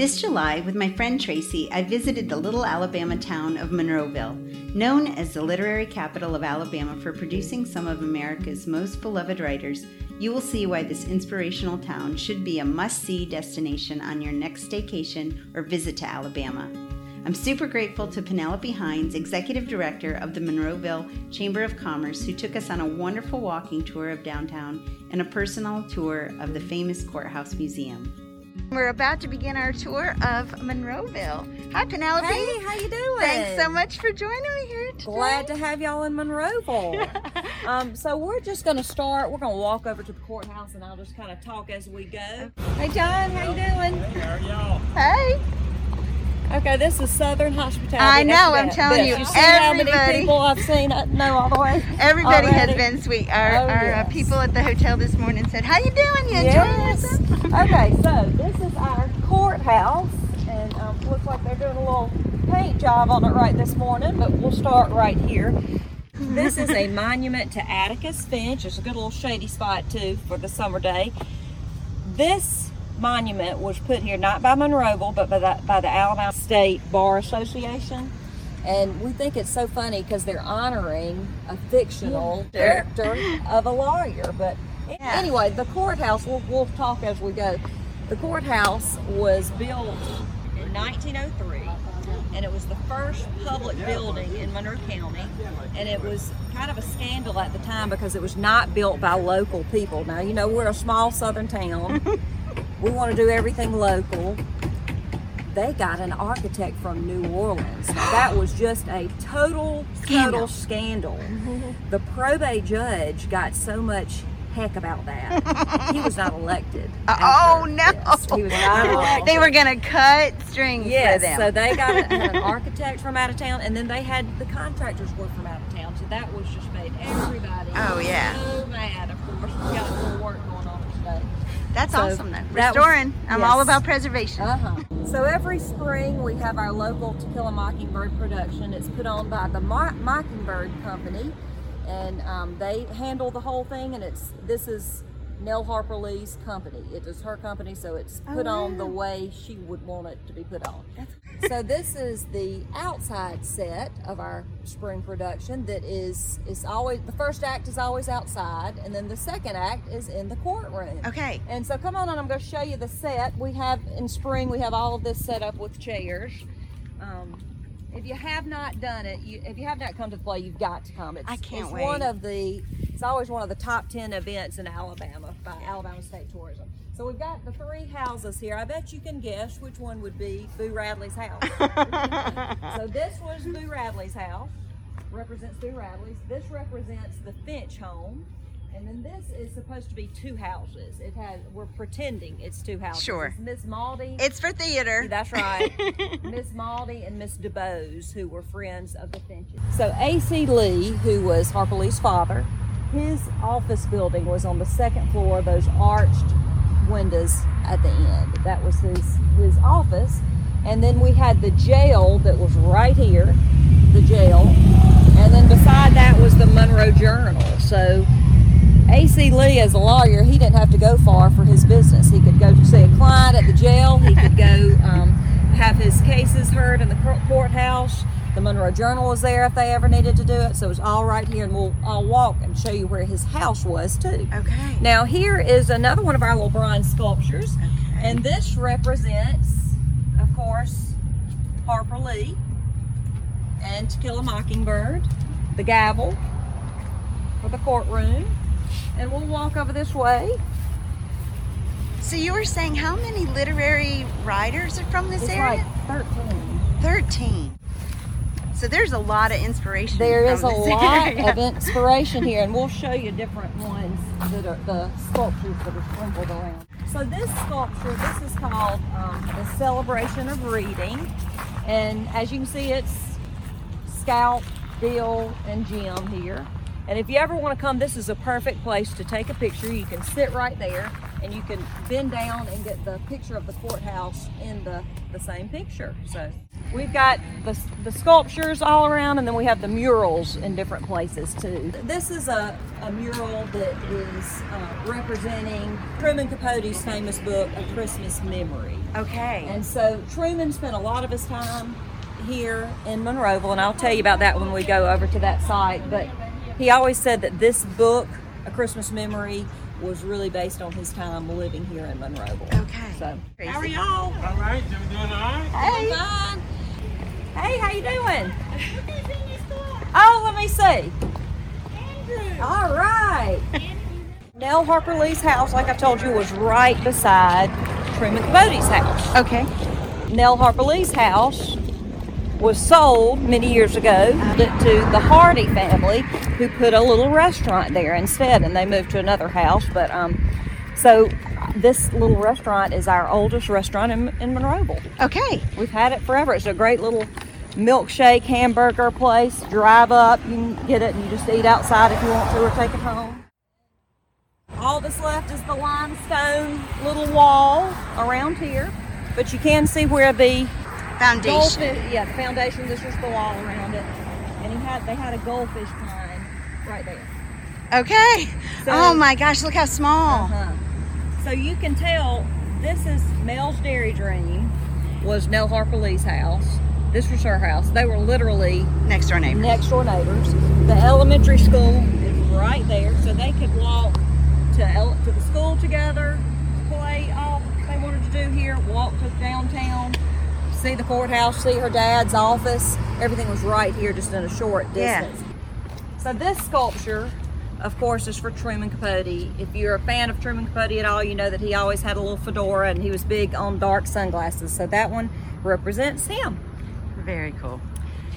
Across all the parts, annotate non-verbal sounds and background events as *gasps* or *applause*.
This July, with my friend Tracy, I visited the little Alabama town of Monroeville, known as the literary capital of Alabama for producing some of America's most beloved writers. You will see why this inspirational town should be a must see destination on your next staycation or visit to Alabama. I'm super grateful to Penelope Hines, Executive Director of the Monroeville Chamber of Commerce, who took us on a wonderful walking tour of downtown and a personal tour of the famous Courthouse Museum. We're about to begin our tour of Monroeville. Hi, Penelope. Hey, how you doing? Thanks so much for joining me here today. Glad to have y'all in Monroeville. *laughs* um, so we're just going to start. We're going to walk over to the courthouse, and I'll just kind of talk as we go. Hey, John, how you doing? Hey, how are y'all? Hey. Okay, this is Southern Hospitality. I know, I'm telling this. you, You see how many everybody- people I've seen I know all the way? Everybody has been sweet. Our, Oh, our uh, yes. people at the hotel this morning said, "How you doing? You enjoying Yes. yourself?" *laughs* okay, so this is our courthouse, and um, looks like they're doing a little paint job on it right this morning, but we'll start right here. This is a *laughs* monument to Atticus Finch. It's a good little shady spot too for the summer day. This monument was put here not by Monroeville, but by the, by the Alabama State Bar Association. And we think it's so funny because they're honoring a fictional character of a lawyer. But Yeah. anyway, the courthouse, we'll, we'll talk as we go. The courthouse was built in 1903 and it was the first public building in Monroe County. And it was kind of a scandal at the time because it was not built by local people. Now, you know, we're a small southern town, *laughs* we want to do everything local. They got an architect from New Orleans. *gasps* That was just a total, total scandal. *laughs* The probate judge got so much heck about that. He was not elected. Oh no! this. He was not *laughs* elected. they were gonna cut strings Yes, for them. so they got a- an architect from out of town, and then they had the contractors were from out of town. So that was just made everybody Oh, yeah. so mad. Of course, we got little work going on today. That's so awesome. Then that was- restoring. I'm all about preservation. Uh huh. So every spring we have our local To Kill a Mockingbird production. It's put on by the Mo- Mockingbird Company, and um, they handle the whole thing. And it's this is Nell Harper Lee's company. It is her company, so it's put on the way she would want it to be put on. *laughs* so this is the outside set of our spring production. That is is always the first act is always outside, and then the second act is in the courtroom. Okay. And so come on and I'm going to show you the set. We have in spring we have all of this set up with chairs. Um, if you have not done it, you, if you have not come to the play, you've got to come. It's, I can't it's wait. one of the it's always one of the top 10 events in Alabama by Alabama State Tourism. So we've got the three houses here. I bet you can guess which one would be Boo Radley's house. *laughs* so this was Boo Radley's house. Represents Boo Radley's. This represents the Finch home. And then this is supposed to be two houses. It has we're pretending it's two houses. Sure. Miss Maudie. It's for theater. That's right. *laughs* Miss Maudie and Miss Dubose, who were friends of the Finches. So A.C. Lee, who was Harper Lee's father, his office building was on the second floor, those arched windows at the end. That was his his office. And then we had the jail that was right here, the jail. And then beside that was the Monroe Journal. So AC Lee, as a lawyer, he didn't have to go far for his business. He could go to see a client at the jail. He could go um, have his cases heard in the courthouse. The Monroe Journal was there if they ever needed to do it. So it's all right here, and we'll I'll walk and show you where his house was too. Okay. Now here is another one of our little bronze sculptures, and this represents, of course, Harper Lee and To Kill a Mockingbird, the gavel for the courtroom, and we'll walk over this way. So you were saying how many literary writers are from this It's area? like 13. Thirteen. So there's a lot of inspiration. There is a lot area. of inspiration here, and we'll show you different ones that are the sculptures that are sprinkled around. So this sculpture, this is called um, the Celebration of Reading, and as you can see, it's Scout Dill and Jem here. And if you ever want to come, this is a perfect place to take a picture. You can sit right there and you can bend down and get the picture of the courthouse in the, the same picture. So we've got the, the sculptures all around and then we have the murals in different places too. This is a, a mural that is uh, representing Truman Capote's famous book, A Christmas Memory. Okay. And so Truman spent a lot of his time here in Monroeville, and I'll tell you about that when we go over to that site. But he always said that this book, A Christmas Memory, was really based on his time living here in Monroeville. Okay. So, Tracy. how are y'all? All right, you doing all right? Hey. Fine. Hey, how you doing? *laughs* Oh, let me see. Andrew. All right. Nell Harper Lee's house, like I told you, was right beside Truman Capote's house. Okay. Nell Harper Lee's house was sold many years ago to the Hardy family, who put a little restaurant there instead, and they moved to another house. But um, so this little restaurant is our oldest restaurant in, in Monroeville. Okay. We've had it forever. It's a great little milkshake hamburger place. Drive up, you can get it, and you just eat outside if you want to, or take it home. All that's left is the limestone little wall around here, but you can see where the Foundation. goldfish, yeah, the foundation. This is the wall around it, and he had they had a goldfish pond right there. Okay. So- oh my gosh, look how small. Uh-huh. So you can tell this is Mel's Dairy Dream was Nell Harper Lee's house. This was her house. They were literally Next door neighbor. next door neighbors. The elementary school is right there, so they could walk to to the school together, play all they wanted to do here, walk to downtown, see the courthouse, see her dad's office. Everything was right here, just in a short Yeah. distance. So this sculpture, of course, is for Truman Capote. If you're a fan of Truman Capote at all, you know that he always had a little fedora and he was big on dark sunglasses. So that one represents him. Very cool.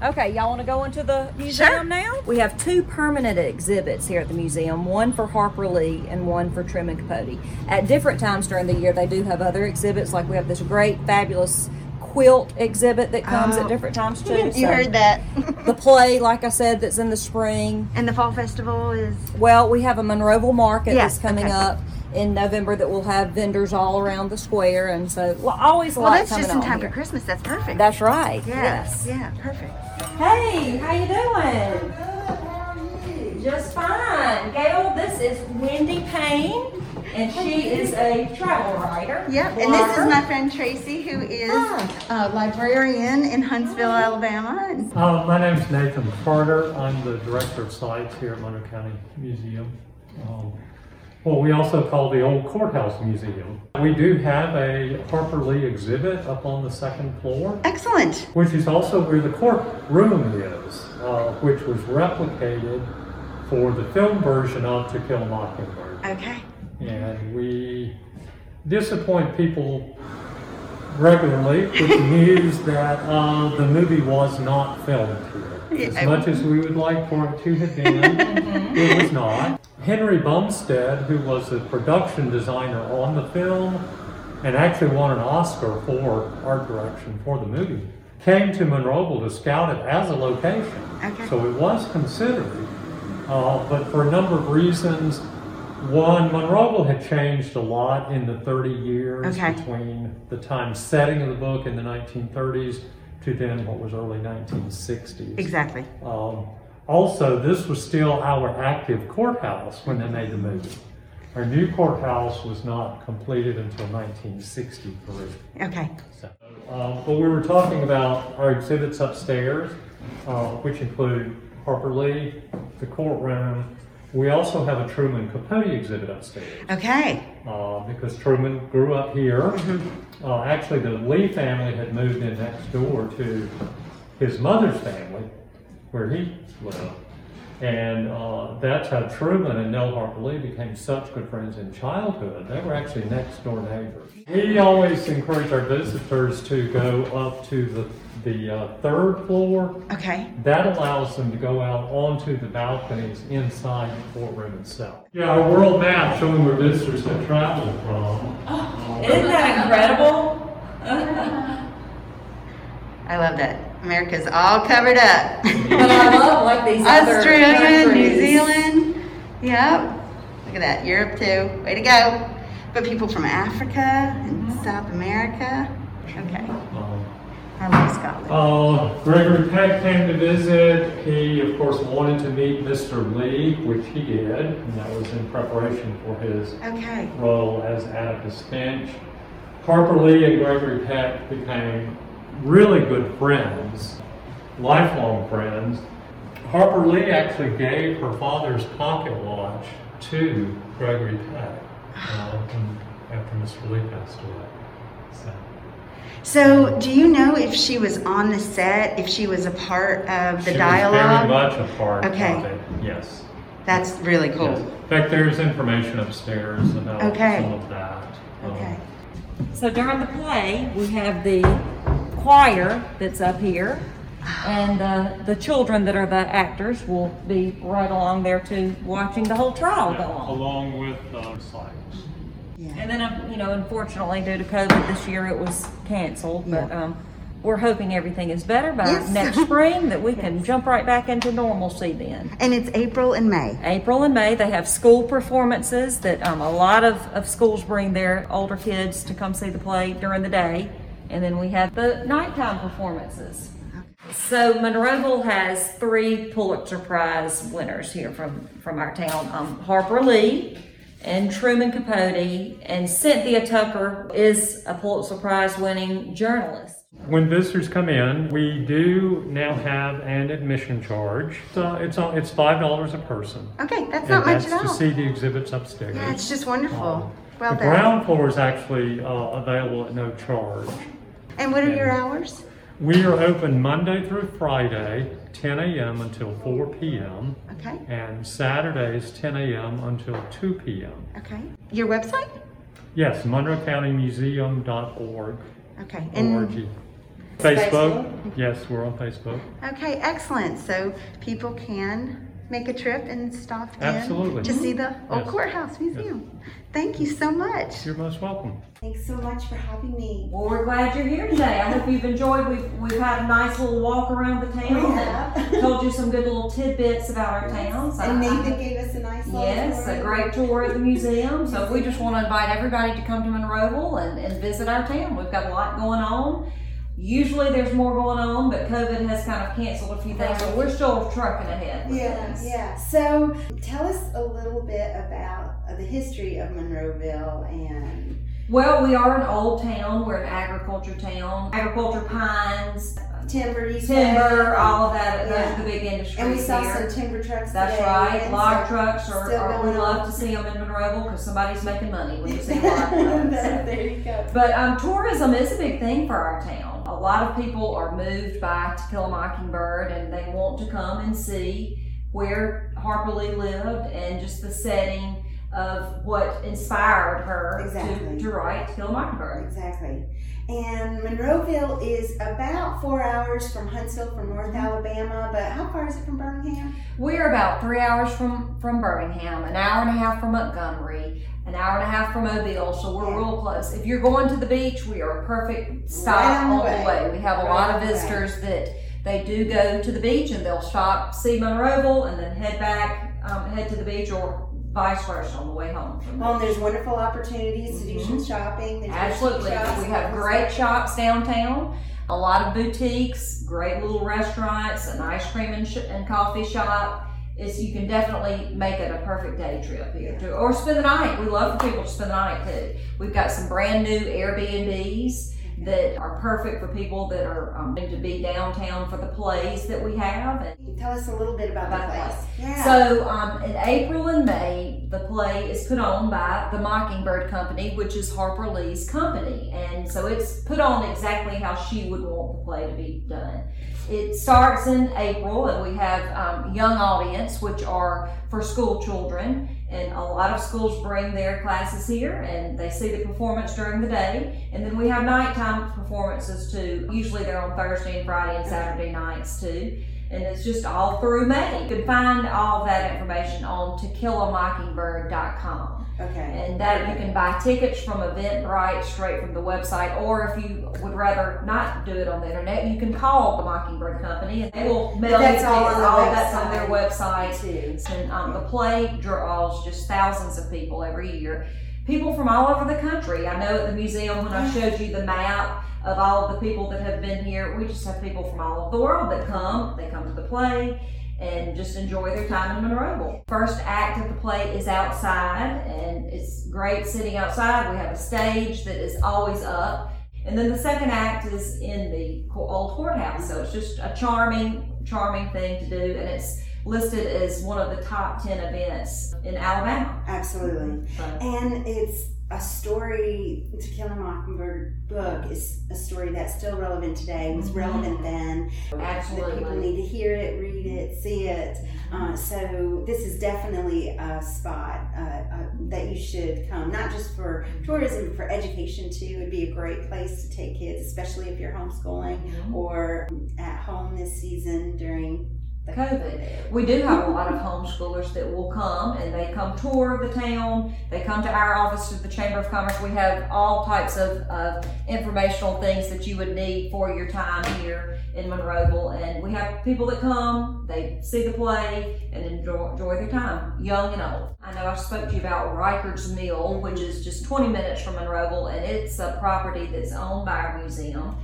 Okay, y'all want to go into the museum Sure. now? We have two permanent exhibits here at the museum, one for Harper Lee and one for Truman Capote. At different times during the year, they do have other exhibits, like we have this great, fabulous quilt exhibit that comes Oh. at different times too. You So heard that. The play, like I said, that's in the spring. and the fall festival is. Well, we have a Monroeville market Yeah, that's coming okay. up in November that will have vendors all around the square, and so well, always Well, like that's just in time here. for Christmas. That's perfect. That's right. yes. Yes. Yeah. Perfect. Hey, how you doing? Just fine. Gail, this is Wendy Payne, and she is a travel writer. Yep. And this is my friend Tracy, who is a librarian in Huntsville, Alabama. And Uh, my name's Nathan Carter. I'm the director of sites here at Monroe County Museum. Um, what we also call the Old Courthouse Museum. We do have a Harper Lee exhibit up on the second floor, excellent. which is also where the courtroom is, uh, which was replicated for the film version of To Kill a Mockingbird. Okay. And we disappoint people regularly with the news that uh, the movie was not filmed here. As Yeah. much as we would like for it to have been, *laughs* it was not. Henry Bumstead, who was the production designer on the film and actually won an Oscar for art direction for the movie, came to Monroeville to scout it as a location. Okay. So it was considered, uh, but for a number of reasons. One, Monroeville had changed a lot in the 30 years Okay. between the time setting of the book in the 1930s to then what was early 1960s. Exactly. Um, also, this was still our active courthouse when they made the movie. Our new courthouse was not completed until 1963. Okay. So, um, but we were talking about our exhibits upstairs, uh, which include Harper Lee, the courtroom. We also have a Truman Capote exhibit upstairs Okay. uh, because Truman grew up here. Uh, actually, the Lee family had moved in next door to his mother's family, where he lived. And uh, that's how Truman and Nell Harper Lee became such good friends in childhood. They were actually next door neighbors. We always encourage our visitors to go up to the, the uh, third floor. Okay. That allows them to go out onto the balconies inside the courtroom itself. Yeah, our world map showing where visitors have traveled from. *gasps* Isn't that incredible? *laughs* I love that. America's all covered up. But I love like these other *laughs* Australia, New. Zealand. Yep. Look at that. Europe too. Way to go. But people from Africa and South America. Okay. Love Scotland. Uh, Gregory Peck came to visit. He, of course, wanted to meet Mr. Lee, which he did, and that was in preparation for his Okay. role as Atticus Finch. Harper Lee and Gregory Peck became really good friends, lifelong friends. Harper Lee actually gave her father's pocket watch to Gregory Peck uh, after Mr. Lee passed away. So, So, do you know if she was on the set, if she was a part of the she dialogue? was very much a part Okay. of it. Yes. That's really cool. yes. In fact, there's information upstairs about Okay. some of that. Um, Okay. So during the play, we have the choir that's up here, and uh, the children that are the actors will be right along there too, watching the whole trial go on. along with uh, slides. Yeah. And then, um, you know, unfortunately, due to COVID this year, it was canceled. But um, we're hoping everything is better by Yes. next spring, that we can jump right back into normalcy then. And it's April and May. April and May, they have school performances that um, a lot of, of schools bring their older kids to come see the play during the day. And then we have the nighttime performances. So Monroeville has three Pulitzer Prize winners here from, from our town. Um, Harper Lee and Truman Capote and Cynthia Tucker is a Pulitzer Prize winning journalist. When visitors come in, we do now have an admission charge. So it's uh, it's five dollars a person. Okay, that's and not much that's at all. to see the exhibits upstairs. Yeah, it's just wonderful. Um, well the done. ground floor is actually uh, available at no charge. And what are your hours? We are open Monday through Friday, 10 a.m. until 4 p.m. Okay. and Saturdays 10 a.m. until 2 p.m. Okay. Your website? Yes, MonroeCountyMuseum.org. Okay. And ORG. Facebook. Yes, we're on Facebook. okay, excellent. So people can make a trip and stop in to see the mm-hmm. old Yes. courthouse museum. Thank you so much. You're most welcome. Thanks so much for having me. Well, we're glad you're here today. I hope you've enjoyed. We've we've had a nice little walk around the town. We have. *laughs* told you some good little tidbits about our town. So And I- Nathan gave us a nice Yes, tour. a great tour at the museum. So we just want to invite everybody to come to Monroeville and, and visit our town. We've got a lot going on. Usually there's more going on, but COVID has kind of canceled a few things, so we're still trucking ahead with Yeah, things. yeah. So tell us a little bit about uh, the history of Monroeville and Well, we are an old town. We're an agriculture town. Agriculture, pines, timber, you timber, all of that. Those Yeah. are the big industries And we saw here. some timber trucks That's today, right. and Log so- trucks are, are we going love to see them in Monroeville because somebody's making money when you see a *laughs* log truck. there you go. But um, tourism is a big thing for our town. A lot of people are moved by To Kill a Mockingbird and they want to come and see where Harper Lee lived and just the setting of what inspired her Exactly. to, to write a Mockingbird. Exactly. And Monroeville is about four hours from Huntsville, from North Alabama. But how far is it from Birmingham? We're about three hours from, from Birmingham, an hour and a half from Montgomery, an hour and a half from Mobile, so we're Yeah. real close. If you're going to the beach, we are a perfect stop Right on the way. way. We have a Right lot of the way. visitors that they do go to the beach and they'll stop, see Monroeville, and then head back, um, head to the beach, or vice versa on the way home from Well, and um, there's wonderful opportunities to do some mm-hmm. shopping. There's Absolutely. shops We have great shops downtown, a lot of boutiques, great little restaurants, an ice cream and, sh- and coffee shop. It's, you can definitely make it a perfect day trip here too, or spend the night. We love for people to spend the night too. We've got some brand new Airbnbs that are perfect for people that are um, need to be downtown for the plays that we have. And. Tell us a little bit about, About the the place. Yeah. so, um, in April and May, the play is put on by the Mockingbird Company, which is Harper Lee's company. And so it's put on exactly how she would want the play to be done. It starts in April, and we have um, young audience, which are for school children. And a lot of schools bring their classes here, and they see the performance during the day. And then we have nighttime performances too. Usually they're on Thursday and Friday and Saturday nights too and it's just all through May. You can find all that information on tokillamockingbird.com. Okay. And that you can buy tickets from Eventbrite straight from the website, or if you would rather not do it on the internet, you can call the Mockingbird Company and they will mail that's you all tickets. on all that's on their website. website too. And um, the play draws just thousands of people every year. People from all over the country. I know at the museum when I showed you the map of all of the people that have been here, we just have people from all over the world that come. They come to the play and just enjoy their time in Monroeville. First act of the play is outside, and it's great sitting outside. We have a stage that is always up. And then the second act is in the old courthouse. So it's just a charming, charming thing to do, and it's listed as one of the top 10 events in Alabama. Absolutely. So, And it's a story, To Kill a Mockingbird book is a story that's still relevant today, was Mhm. relevant then. That people need to hear it, read it, see it. Uh, so this is definitely a spot uh, uh, that you should come, not just for tourism, but for education too. It'd be a great place to take kids, especially if you're homeschooling Mhm. or at home this season during the COVID. We do have a lot of homeschoolers that will come and they come tour the town. They come to our office at the Chamber of Commerce. We have all types of, of informational things that you would need for your time here in Monroeville. And we have people that come, they see the play and enjoy, enjoy their time, young and old. I know I spoke to you about Rikard's Mill, which is just 20 minutes from Monroeville, and it's a property that's owned by our museum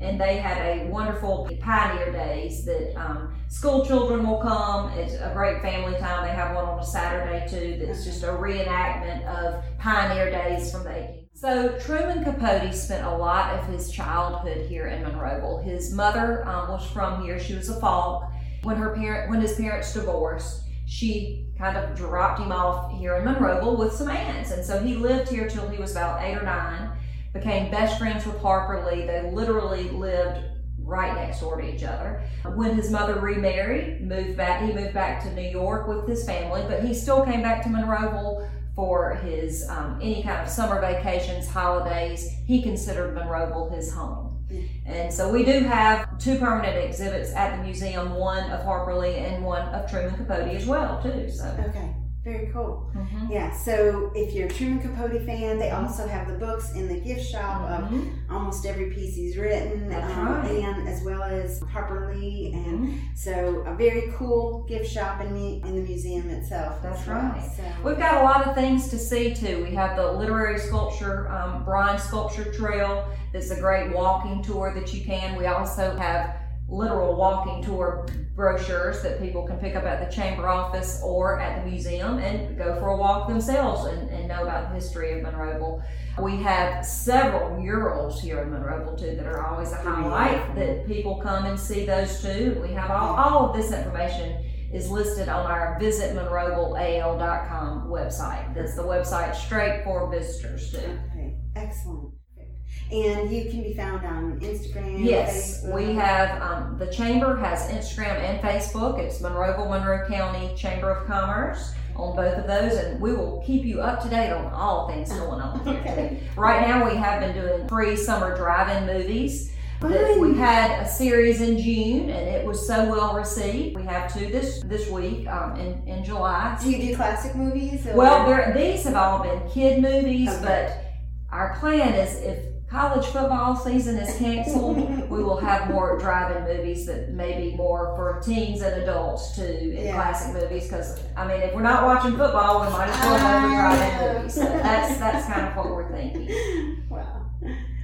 and they had a wonderful pioneer days that um, school children will come. It's a great family time. They have one on a saturday too that's just a reenactment of pioneer days from the 18th so truman capote spent a lot of his childhood here in monroeville. His mother um, was from here. She was a Faulk when her parent when his parents divorced she kind of dropped him off here in monroeville with some aunts. And so he lived here till he was about eight or nine became best friends with Harper Lee. They literally lived right next door to each other. When his mother remarried, moved back, he moved back to New York with his family, but he still came back to Monroeville for his um, any kind of summer vacations, holidays. He considered Monroeville his home. And so we do have two permanent exhibits at the museum, one of Harper Lee and one of Truman Capote as well, too. So Okay, very cool. mhm. Yeah, so if you're a Truman Capote fan, they also have the books in the gift shop of Mhm. almost every piece he's written, um, right. and as well as Harper Lee, and Mhm. so a very cool gift shop in, me, in the museum itself. That's well. right. So, We've got a lot of things to see too. We have the literary sculpture, um, Bryan Sculpture Trail. That's a great walking tour that you can. We also have literal walking tour brochures that people can pick up at the chamber office or at the museum and go for a walk themselves and, and know about the history of Monroeville. We have several murals here in Monroeville too that are always a highlight that people come and see those too. We have all, all of this information is listed on our visitmonroevilleal.com website. That's the website straight for visitors too. okay, excellent. And you can be found on Instagram. Yes, Facebook. we have, um, the chamber has Instagram and Facebook. It's Monroeville, Monroe County Chamber of Commerce on both of those, and we will keep you up to date on all things going on here. Okay. Right now, we have been doing free summer drive-in movies. We had a series in June, and it was so well received. We have two this this week um, in in July. Do you do classic movies? Or? Well, these have all been kid movies, Okay. but our plan is if college football season is canceled, we will have more drive-in movies that may be more for teens and adults too, in Yeah. classic movies. Because I mean, if we're not watching football, we might as well have a drive-in movie. So that's that's kind of what we're thinking. *laughs* Wow.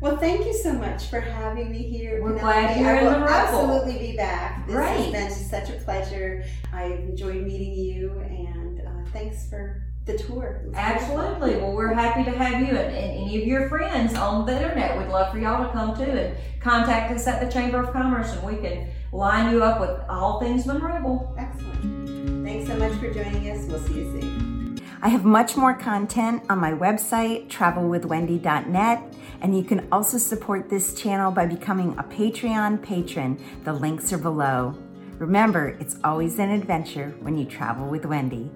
Well, thank you so much for having me here. We're glad you're I in will Monroeville. absolutely be back. This has Great. been such a pleasure. I enjoyed meeting you, and uh, thanks for the tour. Absolutely. Well, we're happy to have you and, and any of your friends on the internet. We'd love for y'all to come too and contact us at the Chamber of Commerce, and we can line you up with all things Monroeville. Excellent. Thanks so much for joining us. We'll see you soon. I have much more content on my website, travelwithwendy.net, and you can also support this channel by becoming a Patreon patron. The links are below. Remember, it's always an adventure when you travel with Wendy.